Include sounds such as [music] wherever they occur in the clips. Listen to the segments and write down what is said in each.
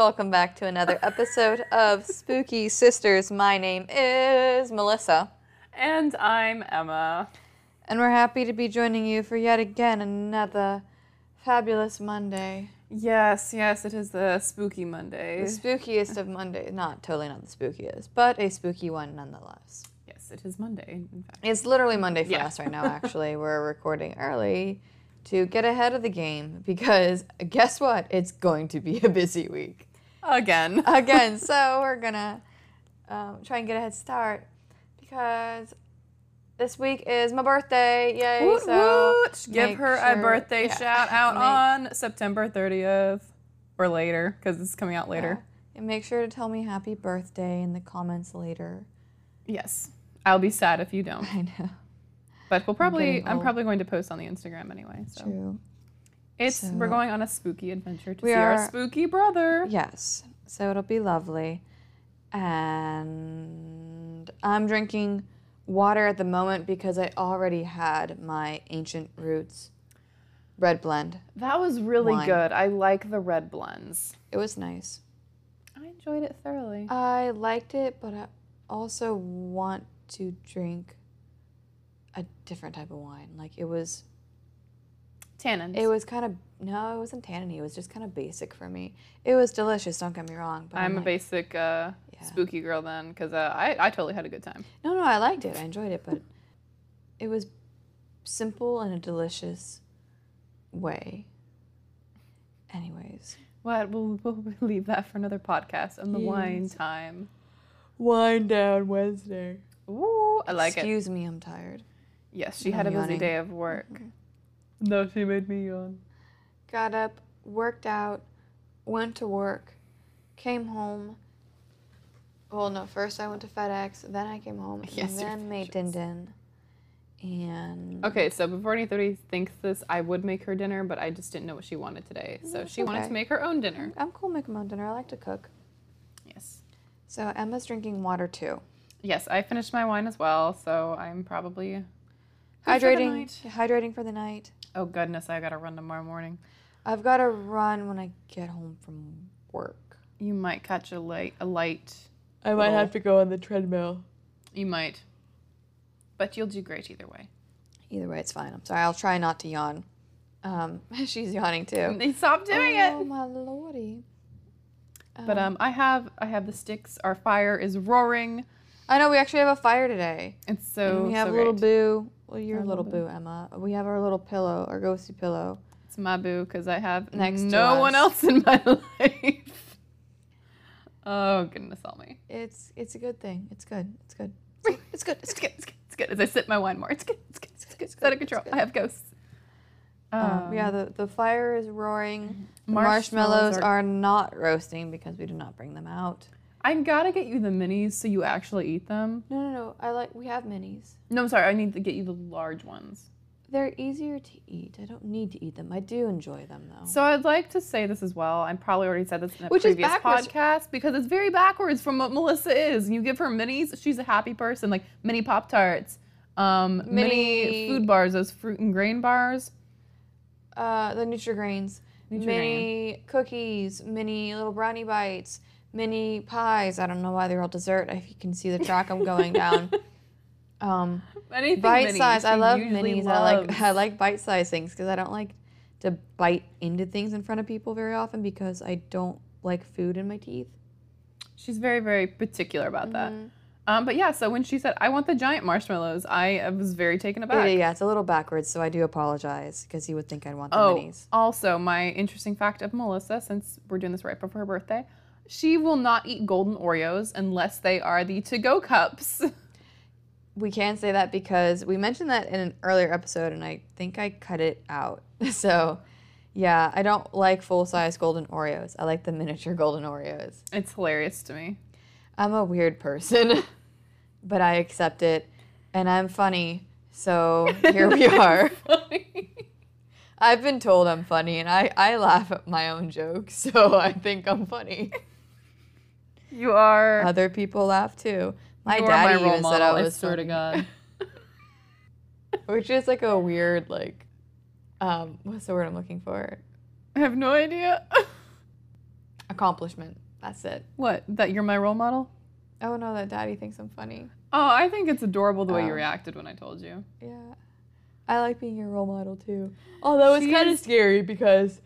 Welcome back to another episode of Spooky Sisters. My name is Melissa, And I'm Emma. and we're happy to be joining you for yet again another fabulous Monday. Yes, yes, it is the spooky Monday. The spookiest of Mondays. Not totally not the spookiest, but a spooky one nonetheless. Yes, it is Monday, in fact. It's literally Monday for Yeah. us right now, actually. We're recording early to get ahead of the game because guess what? It's going to be a busy week. Again. [laughs] again. so we're gonna um, try and get a head start because this week is my birthday. Yay! Woot so woot. Give her a birthday yeah, shout out make- on September 30th or later, because it's coming out later. yeah. And make sure to tell me happy birthday in the comments later. Yes. I'll be sad if you don't. [laughs] I know. But we'll probably, getting I'm probably going to post on the Instagram anyway. So True. It's, So- we're going on a spooky adventure to We see our are- spooky brother. Yes. So it'll be lovely. And I'm drinking water at the moment because I already had my ancient roots red blend. That was really Wine. good. I like the red blends. It was nice. I enjoyed it thoroughly. I liked it, but I also want to drink a different type of wine. Like it was, Tannins. it was kind of no, it wasn't tanniny. It was just kind of basic for me. It was delicious. Don't get me wrong. But I'm a like, basic uh, Yeah. spooky girl then, because uh, I, I totally had a good time. No, no, I liked it. I enjoyed it, but it was simple in a delicious way. Anyways, What? We'll, we'll [laughs] leave that for another podcast on the wine time. wine down Wednesday. Ooh, I like it. Excuse me, I'm tired. Yes, she I'm had a busy yawning. day of work. No, she made me yawn. got up, worked out, went to work, came home. Well, no, first I went to FedEx, then I came home, Yes, and then made din din. And Okay, so before anybody thinks this, I would make her dinner, but I just didn't know what she wanted today. So That's she wanted to make her own dinner. I'm cool making my own dinner. I like to cook. Yes. So Emma's drinking water too. Yes, I finished my wine as well, so I'm probably good for the Hydrating, night. hydrating for the night. Oh goodness, I gotta run tomorrow morning. I've got to run when I get home from work. You might catch a light. A light. I might have to go on the treadmill. You might. But you'll do great either way. Either way, it's fine. I'm sorry. I'll try not to yawn. Um, [laughs] she's yawning too. They stop doing oh it. Oh my lordy. But um, I have I have the sticks. Our fire is roaring. I know we actually have a fire today. It's so and we have so little great. boo. Well, your little little boo, Emma. We have our little pillow, our ghosty pillow. It's my boo because I have Next no one else in my [laughs] life. oh goodness, all me. It's it's a good thing. It's good. It's good. [laughs] It's good. It's It's good. good. It's good. It's good. As I sip my wine more, it's good. It's good. It's good. It's, good, out of control. I have ghosts. Um, yeah, Um, the, the fire is roaring. The marshmallows marshmallows are- are not roasting because we did not bring them out. I gotta get you the minis so you actually eat them. No, no, no. I like we have minis. No, I'm sorry. I need to get you the large ones. They're easier to eat. I don't need to eat them. I do enjoy them though. So I'd like to say this as well. I probably already said this in a Which is previous podcast because it's very backwards from what Melissa is. You give her minis, she's a happy person. Like mini Pop Tarts, um, mini, Mini- food bars, those fruit and grain bars. uh, the Nutrigrains, Nutrigrain. mini cookies, mini little brownie bites, mini pies. I don't know why they're all dessert. If you can see the track I'm going down. [laughs] Um, Anything bite mini, size. I love minis. I like. [laughs] I like bite size things because I don't like to bite into things in front of people very often because I don't like food in my teeth. She's very, very particular about that. Mhm. Um, but yeah, so when she said, I want the giant marshmallows, I was very taken aback. yeah, yeah, it's a little backwards, so I do apologize because you would think I'd want the Oh, minis. also, my interesting fact of Melissa, since we're doing this right before her birthday, she will not eat golden Oreos unless they are the to go cups. [laughs] We can say that because we mentioned that in an earlier episode, and I think I cut it out. [laughs] So, yeah, I don't like full size golden Oreos. I like the miniature golden Oreos. it's hilarious to me. I'm a weird person, [laughs] but I accept it, and I'm funny. So here we are. I've been told I'm funny, and I, I laugh at my own jokes, so I think I'm funny. You are. Other people laugh too. My daddy my even model, said I I was swear to. God. [laughs] [laughs] which is like a weird like, um, what's the word I'm looking for? I have no idea. [laughs] accomplishment. That's it. What? That you're my role model? Oh no, that daddy thinks I'm funny. Oh, I think it's adorable the way you Oh. reacted when I told you. Yeah. I like being your role model too. [gasps] Although it's kind of scary because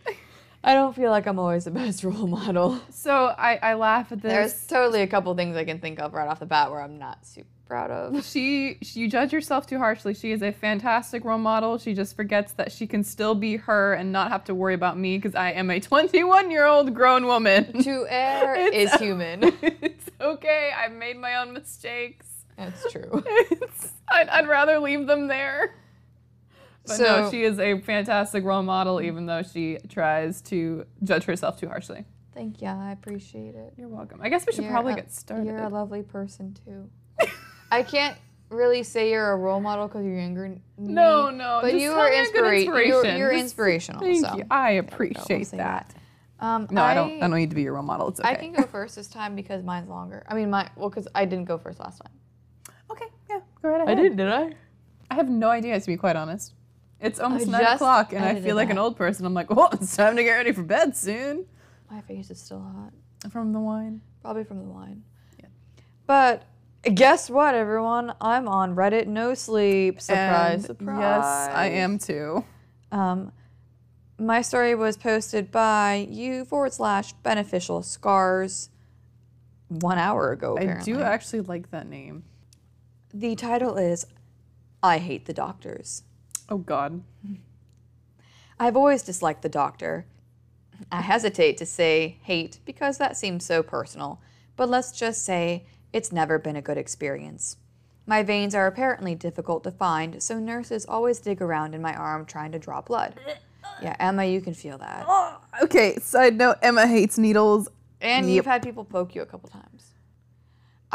I don't feel like I'm always the [laughs] best role model. So I, I laugh at this. There's totally a couple things I can think of right off the bat where I'm not super proud of. she, she you judge yourself too harshly. She is a fantastic role model. She just forgets that she can still be her and not have to worry about me because I am a [laughs] 21 year old grown woman. to err [laughs] is human. it's okay. I've made my own mistakes. That's true. It's, I'd, I'd rather leave them there. But no, she is a fantastic role model, even though she tries to judge herself too harshly. Thank you. I appreciate it. You're welcome. I guess we should You're probably a- get started. You're a lovely person too. I can't really say you're a role model because you're younger. than no, me, no, but just you tell are me a good inspira- you're, you're inspirational. Thank so. you. I appreciate say that. Um, No, I, don't. I don't need to be your role model. It's okay. I can go first this time because mine's longer. I mean, my well, because I didn't go first last time. Okay, yeah, go right ahead. I did. Did I? I have no idea, to be quite honest. It's almost I nine just o'clock, and I edited feel like an that. old person. I'm like, [laughs] well, it's time to get ready for bed soon. My face is still hot, From the wine. probably from the wine. Yeah. But guess what, everyone? I'm on Reddit. No sleep. Surprise! And surprise. Yes, I am too. Um, my story was posted by you forward slash beneficial scars one hour ago. Apparently. I do actually like that name. The title is "I Hate the Doctors." Oh God. I've always disliked the doctor. I hesitate to say hate because that seems so personal, but let's just say it's never been a good experience. My veins are apparently difficult to find, so nurses always dig around in my arm trying to draw blood. Yeah, Emma, you can feel that. Okay. Side note: Emma hates needles. And Yep. you've had people poke you a couple times.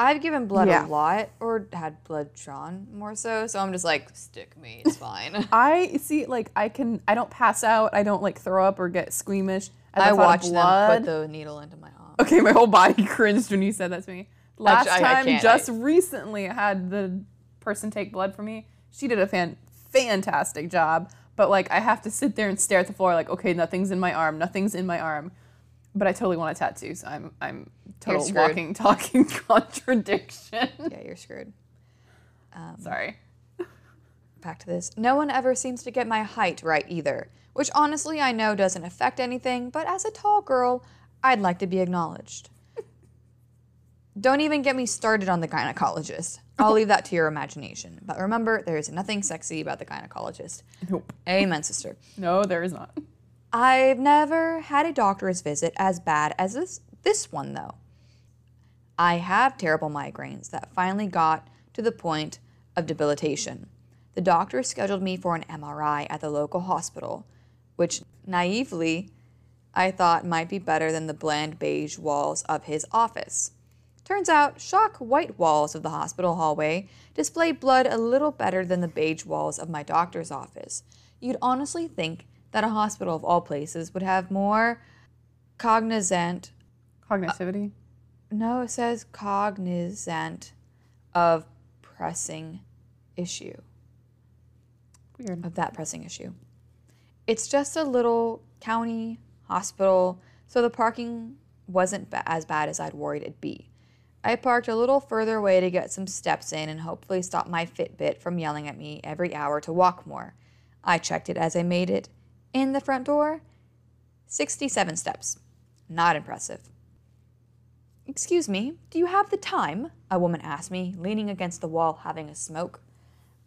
I've given blood Yeah. a lot, or had blood drawn more so, so I'm just like, stick me, it's fine. [laughs] I see. Like I can. I don't pass out. I don't like throw up or get squeamish. I of watched them put the needle into my arm. Okay, my whole body [laughs] cringed when you said that to me. Last I- I time, just I- recently, I had the person take blood from me. She did a fan fantastic job, but like I have to sit there and stare at the floor, like okay, nothing's in my arm, nothing's in my arm. But I totally want a tattoo, so I'm I'm total walking, [laughs] talking contradiction. Yeah, you're screwed. Um, Sorry. Back to this. No one ever seems to get my height right either, which honestly I know doesn't affect anything, but as a tall girl, I'd like to be acknowledged. [laughs] Don't even get me started on the gynecologist. I'll leave that to your imagination. But remember, there is nothing sexy about the gynecologist. Nope. Amen, sister. [laughs] No, there is not. I've never had a doctor's visit as bad as this this one though. I have terrible migraines that finally got to the point of debilitation. The doctor scheduled me for an MRI at the local hospital, which naively I thought might be better than the bland beige walls of his office. Turns out, shock white walls of the hospital hallway display blood a little better than the beige walls of my doctor's office. You'd honestly think that a hospital of all places would have more cognizant, uh, Cognitivity. No, it says cognizant of pressing issue, Weird. of that pressing issue. It's just a little county hospital, so the parking wasn't ba- as bad as I'd worried it'd be. I parked a little further away to get some steps in and hopefully stop my Fitbit from yelling at me every hour to walk more. I checked it as I made it in the front door 67 steps. Not impressive. Excuse me, do you have the time? A woman asked me, leaning against the wall having a smoke.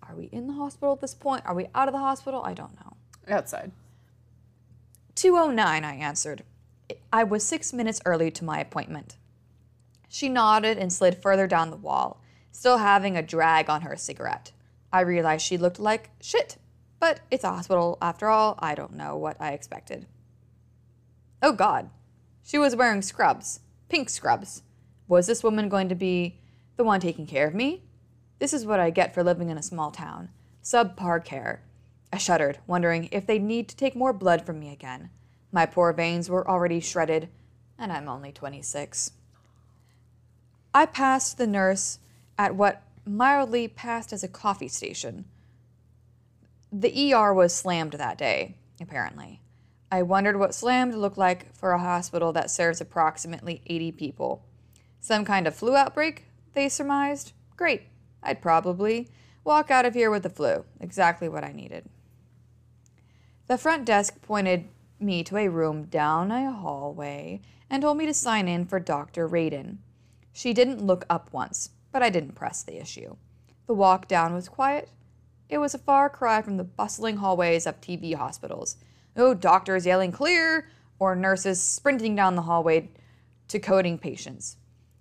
Are we in the hospital at this point? Are we out of the hospital? I don't know. Outside. 209, I answered. I was six minutes early to my appointment. She nodded and slid further down the wall, still having a drag on her cigarette. I realized she looked like shit, but it's a hospital after all. I don't know what I expected. Oh God. She was wearing scrubs, pink scrubs. Was this woman going to be the one taking care of me? This is what I get for living in a small town. Subpar care. I shuddered, wondering if they'd need to take more blood from me again. My poor veins were already shredded, and I'm only 26. I passed the nurse at what mildly passed as a coffee station. The ER was slammed that day, apparently. I wondered what slammed looked like for a hospital that serves approximately 80 people. Some kind of flu outbreak, they surmised. Great. I'd probably walk out of here with the flu. Exactly what I needed. The front desk pointed me to a room down a hallway and told me to sign in for Dr. Radin. She didn't look up once, but I didn't press the issue. The walk down was quiet. It was a far cry from the bustling hallways of TV hospitals. No doctors yelling clear or nurses sprinting down the hallway to coding patients.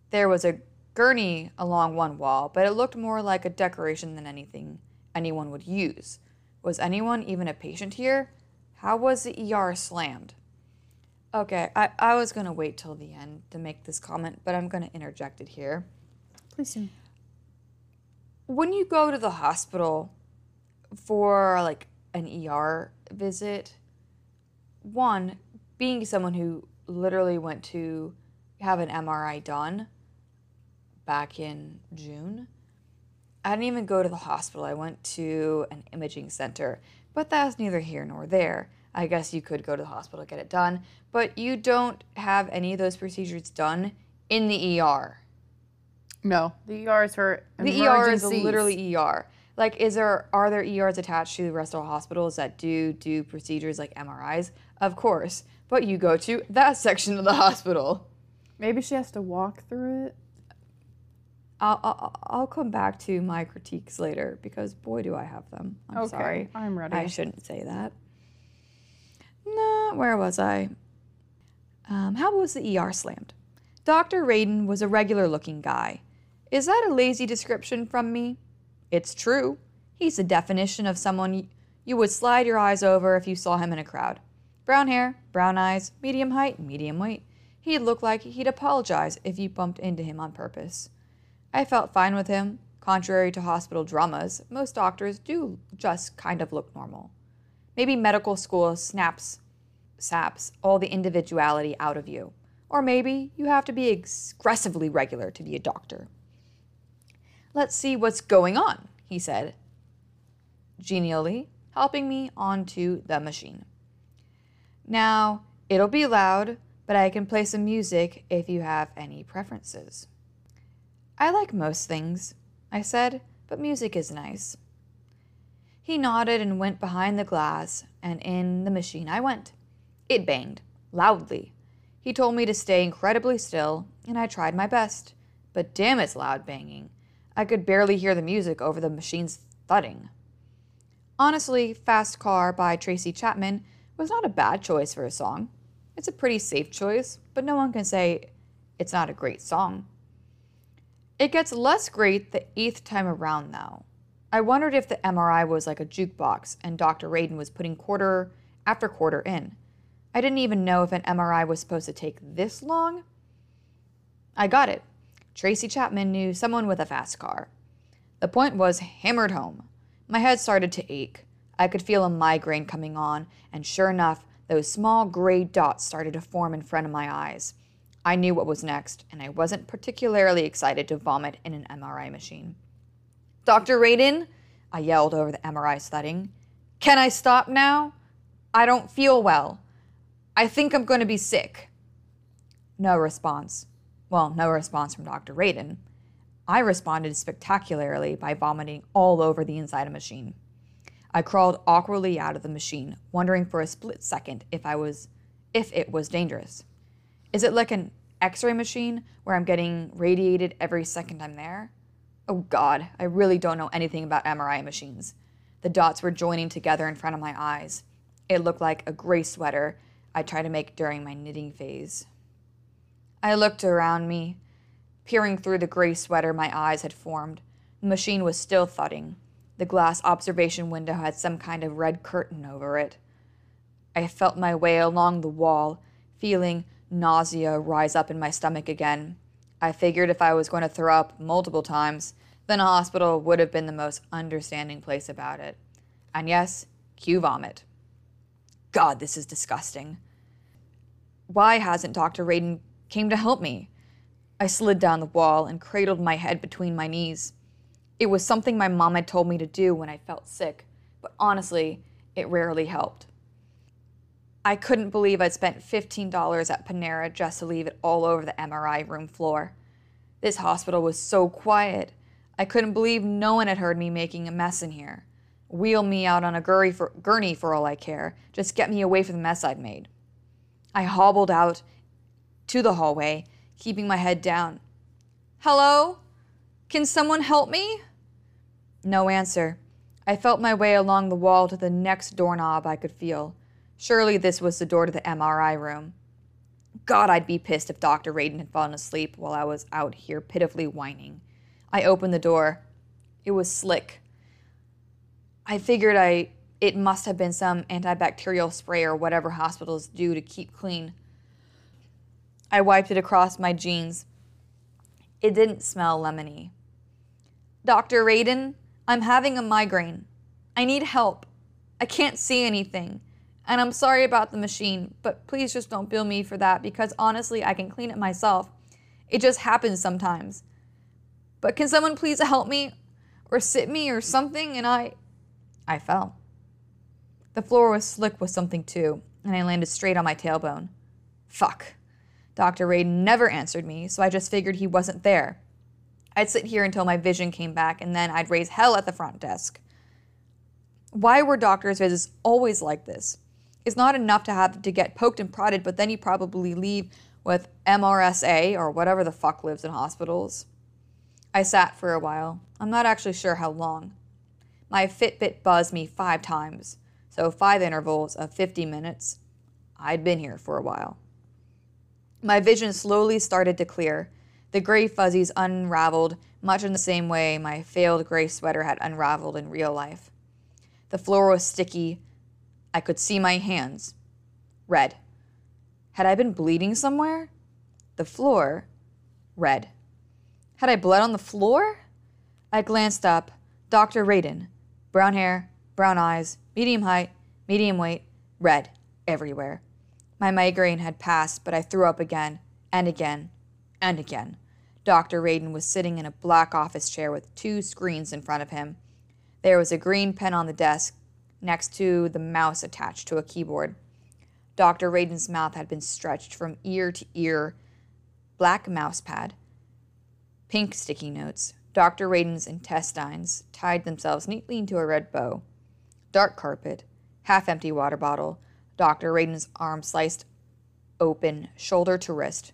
There was a gurney along one wall, but it looked more like a decoration than anything anyone would use. Was anyone even a patient here? How was the ER slammed? Okay, I, I was going to wait till the end to make this comment, but I'm going to interject it here. Please do. When you go to the hospital for like an ER visit, one, being someone who literally went to have an MRI done back in June, I didn't even go to the hospital. I went to an imaging center, but that's neither here nor there. I guess you could go to the hospital to get it done, but you don't have any of those procedures done in the ER. No, the ER is for The ER is literally ER. Like, is there are there ERs attached to the rest of hospitals that do do procedures like MRIs? Of course, but you go to that section of the hospital. Maybe she has to walk through it. I'll, I'll, I'll come back to my critiques later because boy do I have them. I'm Okay, sorry. I'm ready. I shouldn't say that. Nah, where was I? Um, how was the ER slammed? Dr. Radin was a regular looking guy. Is that a lazy description from me? It's true. He's the definition of someone you would slide your eyes over if you saw him in a crowd. Brown hair, brown eyes, medium height, medium weight. He'd look like he'd apologize if you bumped into him on purpose. I felt fine with him. Contrary to hospital dramas, most doctors do just kind of look normal. Maybe medical school snaps, saps all the individuality out of you. Or maybe you have to be aggressively regular to be a doctor. Let's see what's going on, he said, genially, helping me onto the machine. Now, it'll be loud, but I can play some music if you have any preferences. I like most things, I said, but music is nice. He nodded and went behind the glass, and in the machine I went. It banged, loudly. He told me to stay incredibly still, and I tried my best. But damn it's loud banging. I could barely hear the music over the machine's thudding. Honestly, Fast Car by Tracy Chapman was not a bad choice for a song. It's a pretty safe choice, but no one can say it's not a great song. It gets less great the eighth time around, though. I wondered if the MRI was like a jukebox and Dr. Radin was putting quarter after quarter in. I didn't even know if an MRI was supposed to take this long. I got it. Tracy Chapman knew someone with a fast car. The point was hammered home. My head started to ache. I could feel a migraine coming on, and sure enough, those small gray dots started to form in front of my eyes. I knew what was next, and I wasn't particularly excited to vomit in an MRI machine. Dr. Radin, I yelled over the MRI thudding. Can I stop now? I don't feel well. I think I'm going to be sick. No response. Well, no response from Dr. Radin. I responded spectacularly by vomiting all over the inside of machine. I crawled awkwardly out of the machine, wondering for a split second if I was if it was dangerous. Is it like an x-ray machine where I'm getting radiated every second I'm there? Oh god, I really don't know anything about MRI machines. The dots were joining together in front of my eyes. It looked like a gray sweater I tried to make during my knitting phase. I looked around me, peering through the gray sweater my eyes had formed. The machine was still thudding. The glass observation window had some kind of red curtain over it. I felt my way along the wall, feeling nausea rise up in my stomach again. I figured if I was going to throw up multiple times, then a hospital would have been the most understanding place about it. And yes, cue vomit. God, this is disgusting. Why hasn't Dr. Radin came to help me? I slid down the wall and cradled my head between my knees. It was something my mom had told me to do when I felt sick, but honestly, it rarely helped. I couldn't believe I'd spent $15 at Panera just to leave it all over the MRI room floor. This hospital was so quiet. I couldn't believe no one had heard me making a mess in here. Wheel me out on a gurney for, gurney for all I care. Just get me away from the mess I'd made. I hobbled out to the hallway, keeping my head down. Hello? Can someone help me? No answer. I felt my way along the wall to the next doorknob I could feel. Surely this was the door to the MRI room. God, I'd be pissed if Dr. Radin had fallen asleep while I was out here pitifully whining. I opened the door. It was slick. I figured I it must have been some antibacterial spray or whatever hospitals do to keep clean. I wiped it across my jeans. It didn't smell lemony. Dr. Radin, I'm having a migraine. I need help. I can't see anything. And I'm sorry about the machine, but please just don't bill me for that because honestly, I can clean it myself. It just happens sometimes. But can someone please help me or sit me or something? And I. I fell. The floor was slick with something too, and I landed straight on my tailbone. Fuck. Dr. Radin never answered me, so I just figured he wasn't there. I'd sit here until my vision came back, and then I'd raise hell at the front desk. Why were doctors' visits always like this? It's not enough to have to get poked and prodded, but then you probably leave with MRSA or whatever the fuck lives in hospitals. I sat for a while. I'm not actually sure how long. My Fitbit buzzed me five times, so five intervals of 50 minutes. I'd been here for a while. My vision slowly started to clear. The gray fuzzies unraveled, much in the same way my failed gray sweater had unraveled in real life. The floor was sticky, I could see my hands. Red. Had I been bleeding somewhere? The floor. Red. Had I blood on the floor? I glanced up. Dr. Radin. Brown hair, brown eyes, medium height, medium weight, red, everywhere. My migraine had passed, but I threw up again, and again, and again. Dr. Radin was sitting in a black office chair with two screens in front of him. There was a green pen on the desk, next to the mouse attached to a keyboard. Dr. Radin's mouth had been stretched from ear to ear. Black mouse pad. Pink sticky notes. Dr. Radin's intestines tied themselves neatly into a red bow. Dark carpet. Half empty water bottle. Dr. Radin's arm sliced open, shoulder to wrist.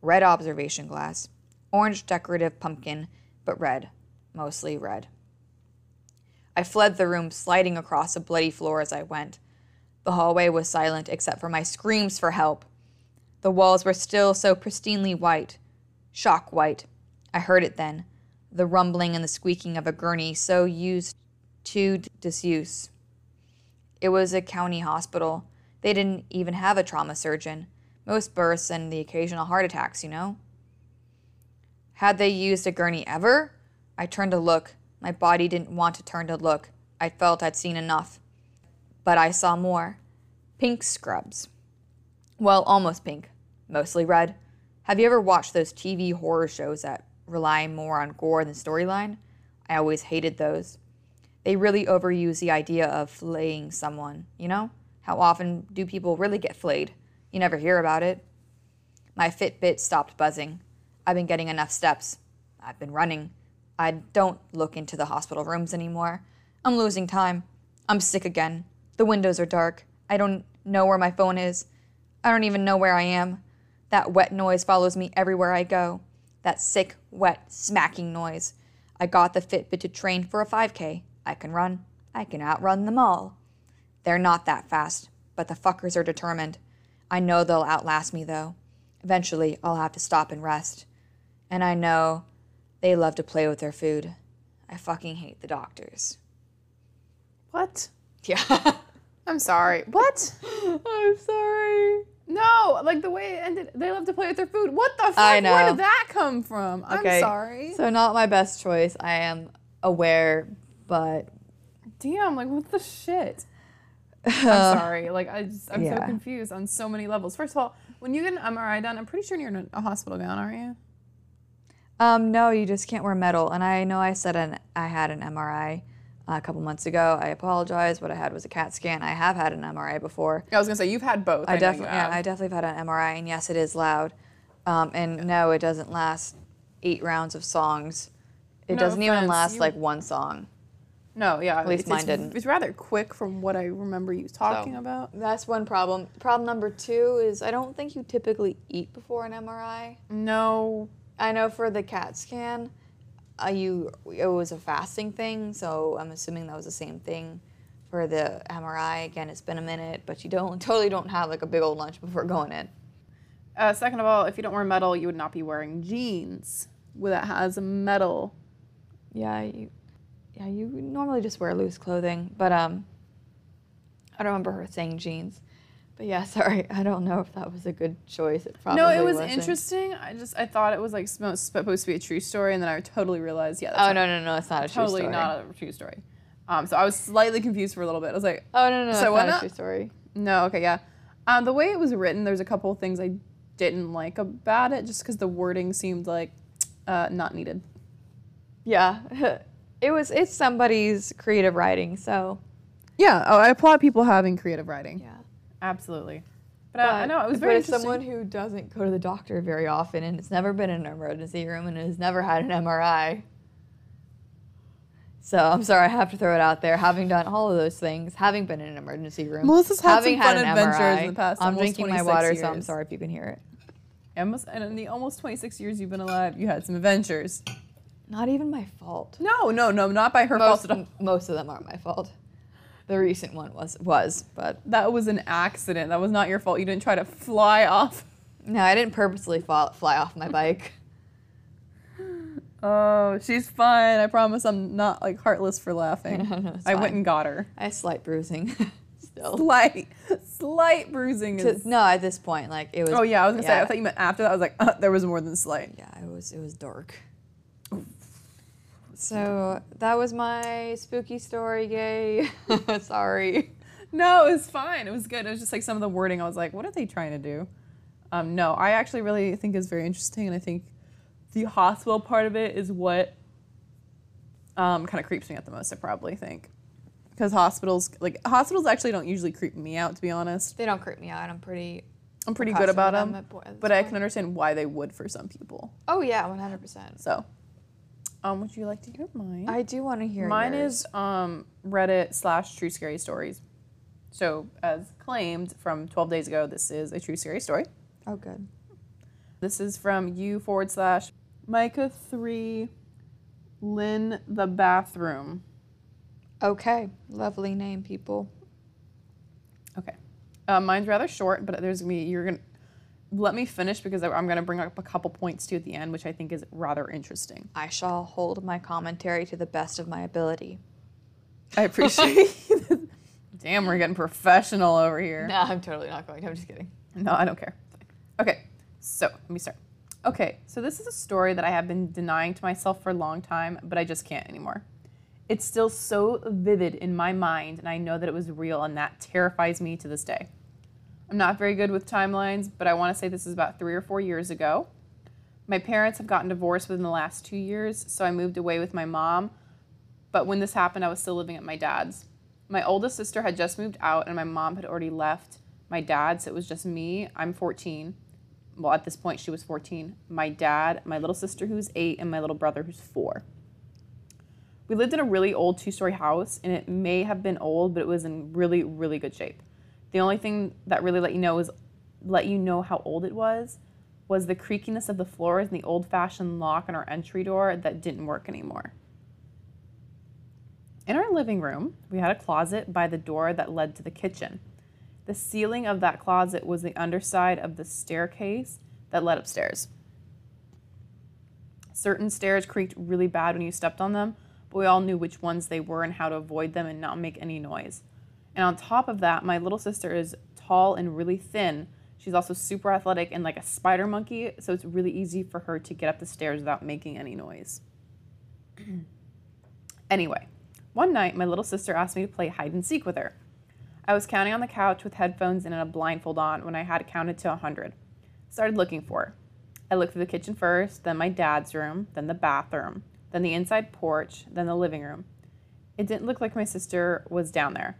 Red observation glass. Orange decorative pumpkin, but red. Mostly red. I fled the room, sliding across a bloody floor as I went. The hallway was silent except for my screams for help. The walls were still so pristinely white. Shock white. I heard it then. The rumbling and the squeaking of a gurney so used to disuse. It was a county hospital. They didn't even have a trauma surgeon. Most births and the occasional heart attacks, you know? Had they used a gurney ever? I turned to look. My body didn't want to turn to look. I felt I'd seen enough. But I saw more. Pink scrubs. Well, almost pink. Mostly red. Have you ever watched those TV horror shows that rely more on gore than storyline? I always hated those. They really overuse the idea of flaying someone, you know? How often do people really get flayed? You never hear about it. My Fitbit stopped buzzing. I've been getting enough steps. I've been running. I don't look into the hospital rooms anymore. I'm losing time. I'm sick again. The windows are dark. I don't know where my phone is. I don't even know where I am. That wet noise follows me everywhere I go. That sick, wet, smacking noise. I got the Fitbit to train for a 5K. I can run. I can outrun them all. They're not that fast, but the fuckers are determined. I know they'll outlast me, though. Eventually, I'll have to stop and rest. And I know they love to play with their food. I fucking hate the doctors. What? Yeah. [laughs] I'm sorry. What? [laughs] I'm sorry. No, like the way it ended. They love to play with their food. What the fuck? I know. Where did that come from? Okay. I'm sorry. So not my best choice. I am aware, but Damn, like what the shit? I'm [laughs] sorry. Like I just, I'm so confused on so many levels. First of all, when you get an MRI done, I'm pretty sure you're in a hospital gown, aren't you? um no, you just can't wear metal. And I know I said an I had an MRI. a couple months ago. I apologize. What I had was a CAT scan. I have had an MRI before. I was gonna say you've had both. I you definitely, yeah, have. I definitely have had an MRI, and yes, it is loud. Um, and no, it doesn't last eight rounds of songs. It No doesn't even last you- like one song. No, yeah. At least it's, mine it's, didn't. It's rather quick from what I remember you talking So, about. That's one problem. Problem number two is I don't think you typically eat before an MRI. No. I know for the CAT scan, uh, you it was a fasting thing, so I'm assuming that was the same thing for the MRI. Again, it's been a minute, but you don't [laughs] totally don't have like a big old lunch before going in. Uh, second of all, if you don't wear metal, you would not be wearing jeans that has metal. Yeah, you, yeah, you normally just wear loose clothing, but um, I don't remember her saying jeans. But yeah, [laughs] sorry, I don't know if that was a good choice. It probably no, it was wasn't. interesting. I just I thought it was like supposed to be a true story, and then I totally realized, yeah, that's Oh not- no, no, no, it's not a true totally story. Totally not a true story. Um, so I was slightly confused for a little bit. I was like, Oh no, no, So it's not a true story. no, okay, yeah. Um, the way it was written, there's a couple of things I didn't like about it, just because the wording seemed like uh, not needed. Yeah, [laughs] it was. It's somebody's creative writing, so Yeah, oh, I applaud people having creative writing. yeah. Absolutely. But, uh, I know it was but very as interesting. someone who doesn't go to the doctor very often and has never been in an emergency room and has never had an MRI. So I'm sorry, I have to throw it out there. Having done all of those things, having been in an emergency room, Melissa's had having some had fun an adventures MRI, in the past I'm almost drinking my 26 water, so I'm sorry if you can hear it. Almost, and in the almost 26 years you've been alive, you had some adventures. Not even my fault. No, no, no, not by her Most, fault most of them aren't my fault. The recent one was was, but That was an accident. That was not your fault. You didn't try to fly off. no, I didn't purposely fall, fly off my bike. [laughs] Oh, she's fine. I promise I'm not like heartless for laughing. [laughs] No, no, I went and got her. I have slight bruising [laughs] still. Slight, slight bruising To- is. no, at this point, like it was. Oh yeah, I was gonna say. I thought you meant after that. I was like, uh, there was more than slight. Yeah, it was it was dark. So that was my spooky story. Yay! [laughs] [laughs] Sorry. No, it was fine. It was good. It was just like some of the wording. I was like, what are they trying to do? Um, no, I actually really think is very interesting, and I think the hospital part of it is what um, kind of creeps me out the most. I probably think because hospitals, like hospitals, actually don't usually creep me out. To be honest, They don't creep me out. I'm pretty. I'm pretty good about them, at po- at this but I can understand why they would for some people. Oh yeah, 100. percent So, um, would you like to hear mine? I do want to hear. Mine yours. is um, Reddit slash True Scary Stories. So, as claimed from 12 days ago, this is a true scary story. Oh good. This is from you forward slash Micah 3 Lynn the Bathroom. Okay, lovely name, people. Okay. Uh, mine's rather short, but there's gonna be, you're going to, let me finish because I- I'm going to bring up a couple points too at the end, which I think is rather interesting. I shall hold my commentary to the best of my ability. I appreciate [laughs] Damn, we're getting professional over here. No, I'm totally not going. I'm just kidding. No, I don't care. Okay, so let me start. Okay, so this is a story that I have been denying to myself for a long time, but I just can't anymore. It's still so vivid in my mind, and I know that it was real, and that terrifies me to this day. I'm not very good with timelines, but I want to say this is about three or four years ago. My parents have gotten divorced within the last two years, so I moved away with my mom. But when this happened, I was still living at my dad's. My oldest sister had just moved out, and my mom had already left my dad, so it was just me. I'm 14. Well, at this point, she was 14. My dad, my little sister, who's eight, and my little brother, who's four. We lived in a really old two story house, and it may have been old, but it was in really, really good shape. The only thing that really let you know is let you know how old it was was the creakiness of the floors and the old fashioned lock on our entry door that didn't work anymore. In our living room, we had a closet by the door that led to the kitchen. The ceiling of that closet was the underside of the staircase that led upstairs. Certain stairs creaked really bad when you stepped on them, but we all knew which ones they were and how to avoid them and not make any noise. And on top of that, my little sister is tall and really thin. She's also super athletic and like a spider monkey, so it's really easy for her to get up the stairs without making any noise. [clears throat] anyway, one night my little sister asked me to play hide and seek with her. I was counting on the couch with headphones and a blindfold on when I had counted to 100. Started looking for her. I looked through the kitchen first, then my dad's room, then the bathroom, then the inside porch, then the living room. It didn't look like my sister was down there.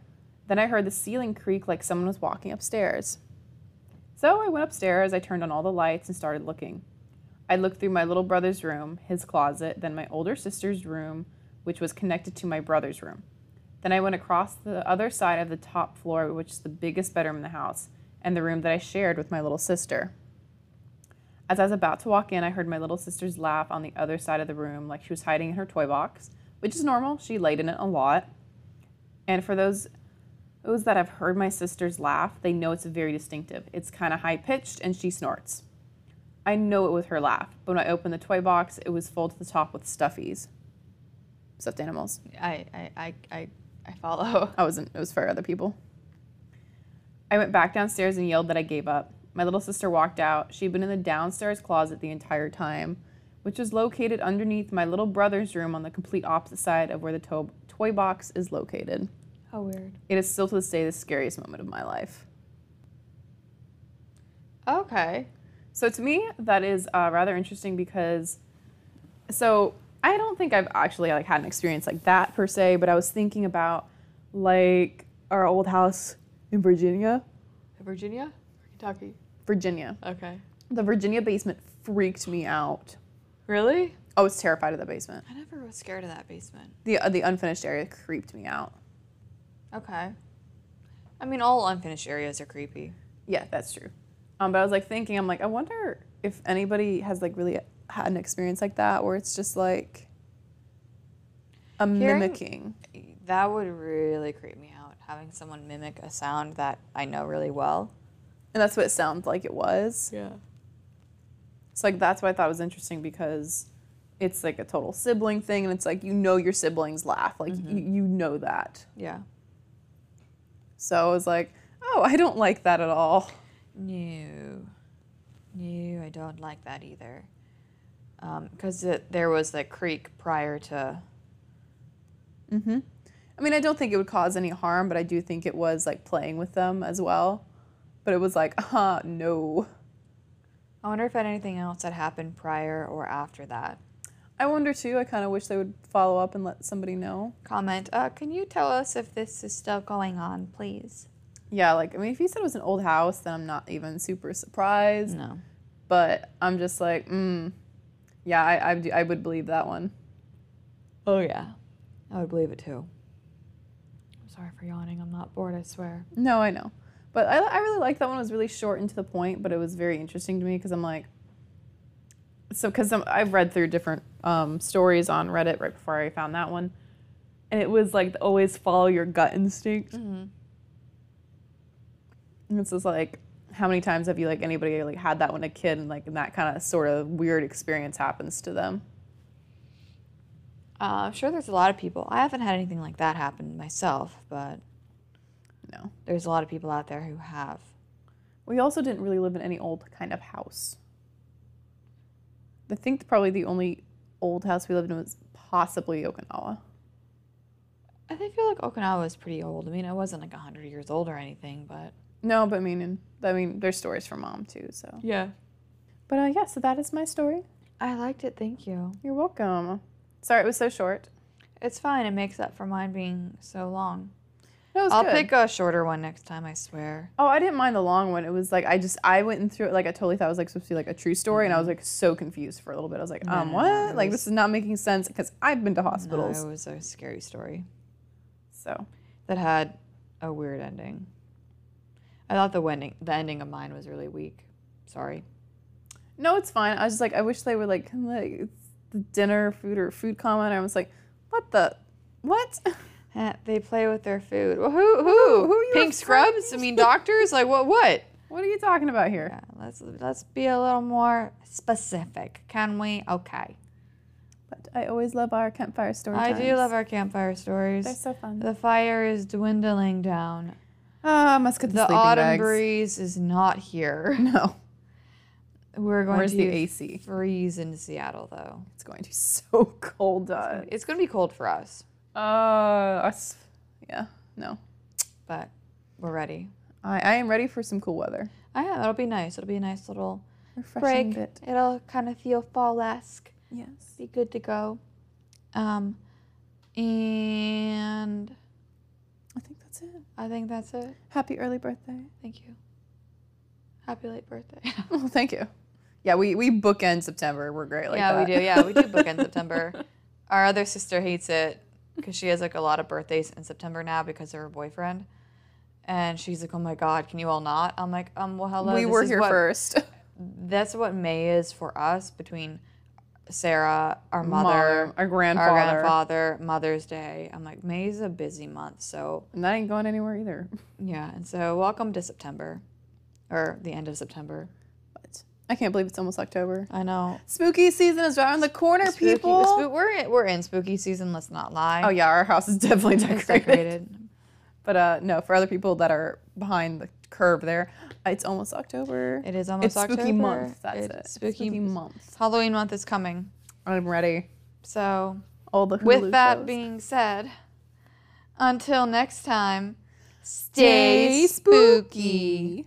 Then I heard the ceiling creak like someone was walking upstairs. So I went upstairs, I turned on all the lights and started looking. I looked through my little brother's room, his closet, then my older sister's room, which was connected to my brother's room. Then I went across the other side of the top floor, which is the biggest bedroom in the house, and the room that I shared with my little sister. As I was about to walk in, I heard my little sister's laugh on the other side of the room, like she was hiding in her toy box, which is normal. She laid in it a lot. And for those those that I've heard my sister's laugh, they know it's very distinctive. It's kind of high pitched and she snorts. I know it was her laugh, but when I opened the toy box, it was full to the top with stuffies. Stuffed animals. I, I, I, I, I follow. [laughs] I wasn't, it was for other people. I went back downstairs and yelled that I gave up. My little sister walked out. She'd been in the downstairs closet the entire time, which was located underneath my little brother's room on the complete opposite side of where the to- toy box is located. How weird. It is still to this day the scariest moment of my life. Okay. So to me, that is uh, rather interesting because, so I don't think I've actually like had an experience like that per se, but I was thinking about like our old house in Virginia. Virginia? Kentucky. Virginia. Okay. The Virginia basement freaked me out. Really? I was terrified of the basement. I never was scared of that basement. The uh, the unfinished area creeped me out. Okay. I mean, all unfinished areas are creepy. Yeah, that's true. Um, but I was like thinking, I'm like, I wonder if anybody has like really had an experience like that, where it's just like a Hearing- mimicking. That would really creep me out, having someone mimic a sound that I know really well. And that's what it sounded like it was. Yeah. So like that's why I thought it was interesting because it's like a total sibling thing, and it's like you know your siblings laugh, like you, you know that. Yeah. So I was like, oh, I don't like that at all. No. No, I don't like that either. Because it there was the creak prior to. Mm-hmm. I mean, I don't think it would cause any harm, but I do think it was like playing with them as well. But it was like, ah, [laughs] no. I wonder if anything else had happened prior or after that. I wonder too. I kind of wish they would follow up and let somebody know. Comment, uh, can you tell us if this is still going on, please? Yeah, like I mean, if you said it was an old house, then I'm not even super surprised. No. But I'm just like, mm, yeah, I I, do, I would believe that one. Oh, yeah. I would believe it too. I'm sorry for yawning. I'm not bored, I swear. No, I know. But I, I really like that one. It was really short and to the point, but it was very interesting to me because I'm like, so because I've read through different um, stories on Reddit right before I found that one, and it was like always follow your gut instinct. Mm-hmm. And it's just like, how many times have you like anybody like had that when a kid and like and that kind of sort of weird experience happens to them? Uh, I'm sure there's a lot of people. I haven't had anything like that happen myself, but No. there's a lot of people out there who have. We also didn't really live in any old kind of house. I think probably the only old house we lived in was possibly Okinawa. I think feel like Okinawa is pretty old. I mean, it wasn't like 100 years old or anything, but. No, but I mean, and, I mean, there's stories from mom too. So, Yeah. but uh, yeah, so that is my story. I liked it, thank you. You're welcome. Sorry, it was so short. It's fine. It makes up for mine being so long. No, it was I'll good. pick a shorter one next time, I swear. Oh, I didn't mind the long one. It was like I just I went and through it like I totally thought it was like supposed to be like a true story, and I was like so confused for a little bit. I was like, um, no, what? no, like was- this is not making sense because I've been to hospitals. No, it was a scary story So that had a weird ending. I thought the ending, the ending of mine was really weak. Sorry. no, it's fine. I was just like, I wish they would like like the dinner food or food comment. I was like, what the what? [laughs] They play with their food. Well, who? Who? Who are you Pink scrubs? I mean, doctors? Like what? What? What are you talking about here? Yeah, let's let's be a little more specific, can we? Okay. But I always love our campfire stories. I do love our campfire stories. They're so fun. The fire is dwindling down. Ah, must get the, The sleeping autumn bags. breeze is not here. [laughs] No, We're going Where's to the AC? freeze in Seattle, though. it's going to be so [laughs] cold. Uh, It's going to be cold for us, uh us. Yeah, no. but we're ready. I, I am ready for some cool weather. Oh, yeah, it'll be nice. It'll be a nice little Refreshing break. bit. It'll kind of feel fall esque. Yes. Be good to go. Um, And I think that's it. I think that's it. Happy early birthday. Thank you. Happy late birthday. [laughs] Oh, thank you. Yeah, we, we bookend September. We're great like yeah, that. Yeah, we do. Yeah, we do bookend [laughs] September. Our other sister hates it because she has like a lot of birthdays in September now because of her boyfriend. And she's like, "Oh my God, can you all not?" I'm like, "Um, well, hello. we were here what- first. [laughs] That's what May is for us between Sarah, our mother, our grandfather. our grandfather, Mother's Day. I'm like, May's a busy month, so And that ain't going anywhere either. yeah. And so, welcome to September, or the end of September. I can't believe it's almost October. I know. Spooky season is around the corner, Spooky- people. spoo- we're in, we're in spooky season. Let's not lie. oh yeah, our house is definitely decorated. decorated. But uh, no, for other people that are behind the curve there, it's almost October. It is almost it's spooky October. month. That's It's it. spooky- spooky month. Halloween month is coming. I'm ready. So, All the with that shows. being said, until next time, Stay stay spooky. spooky.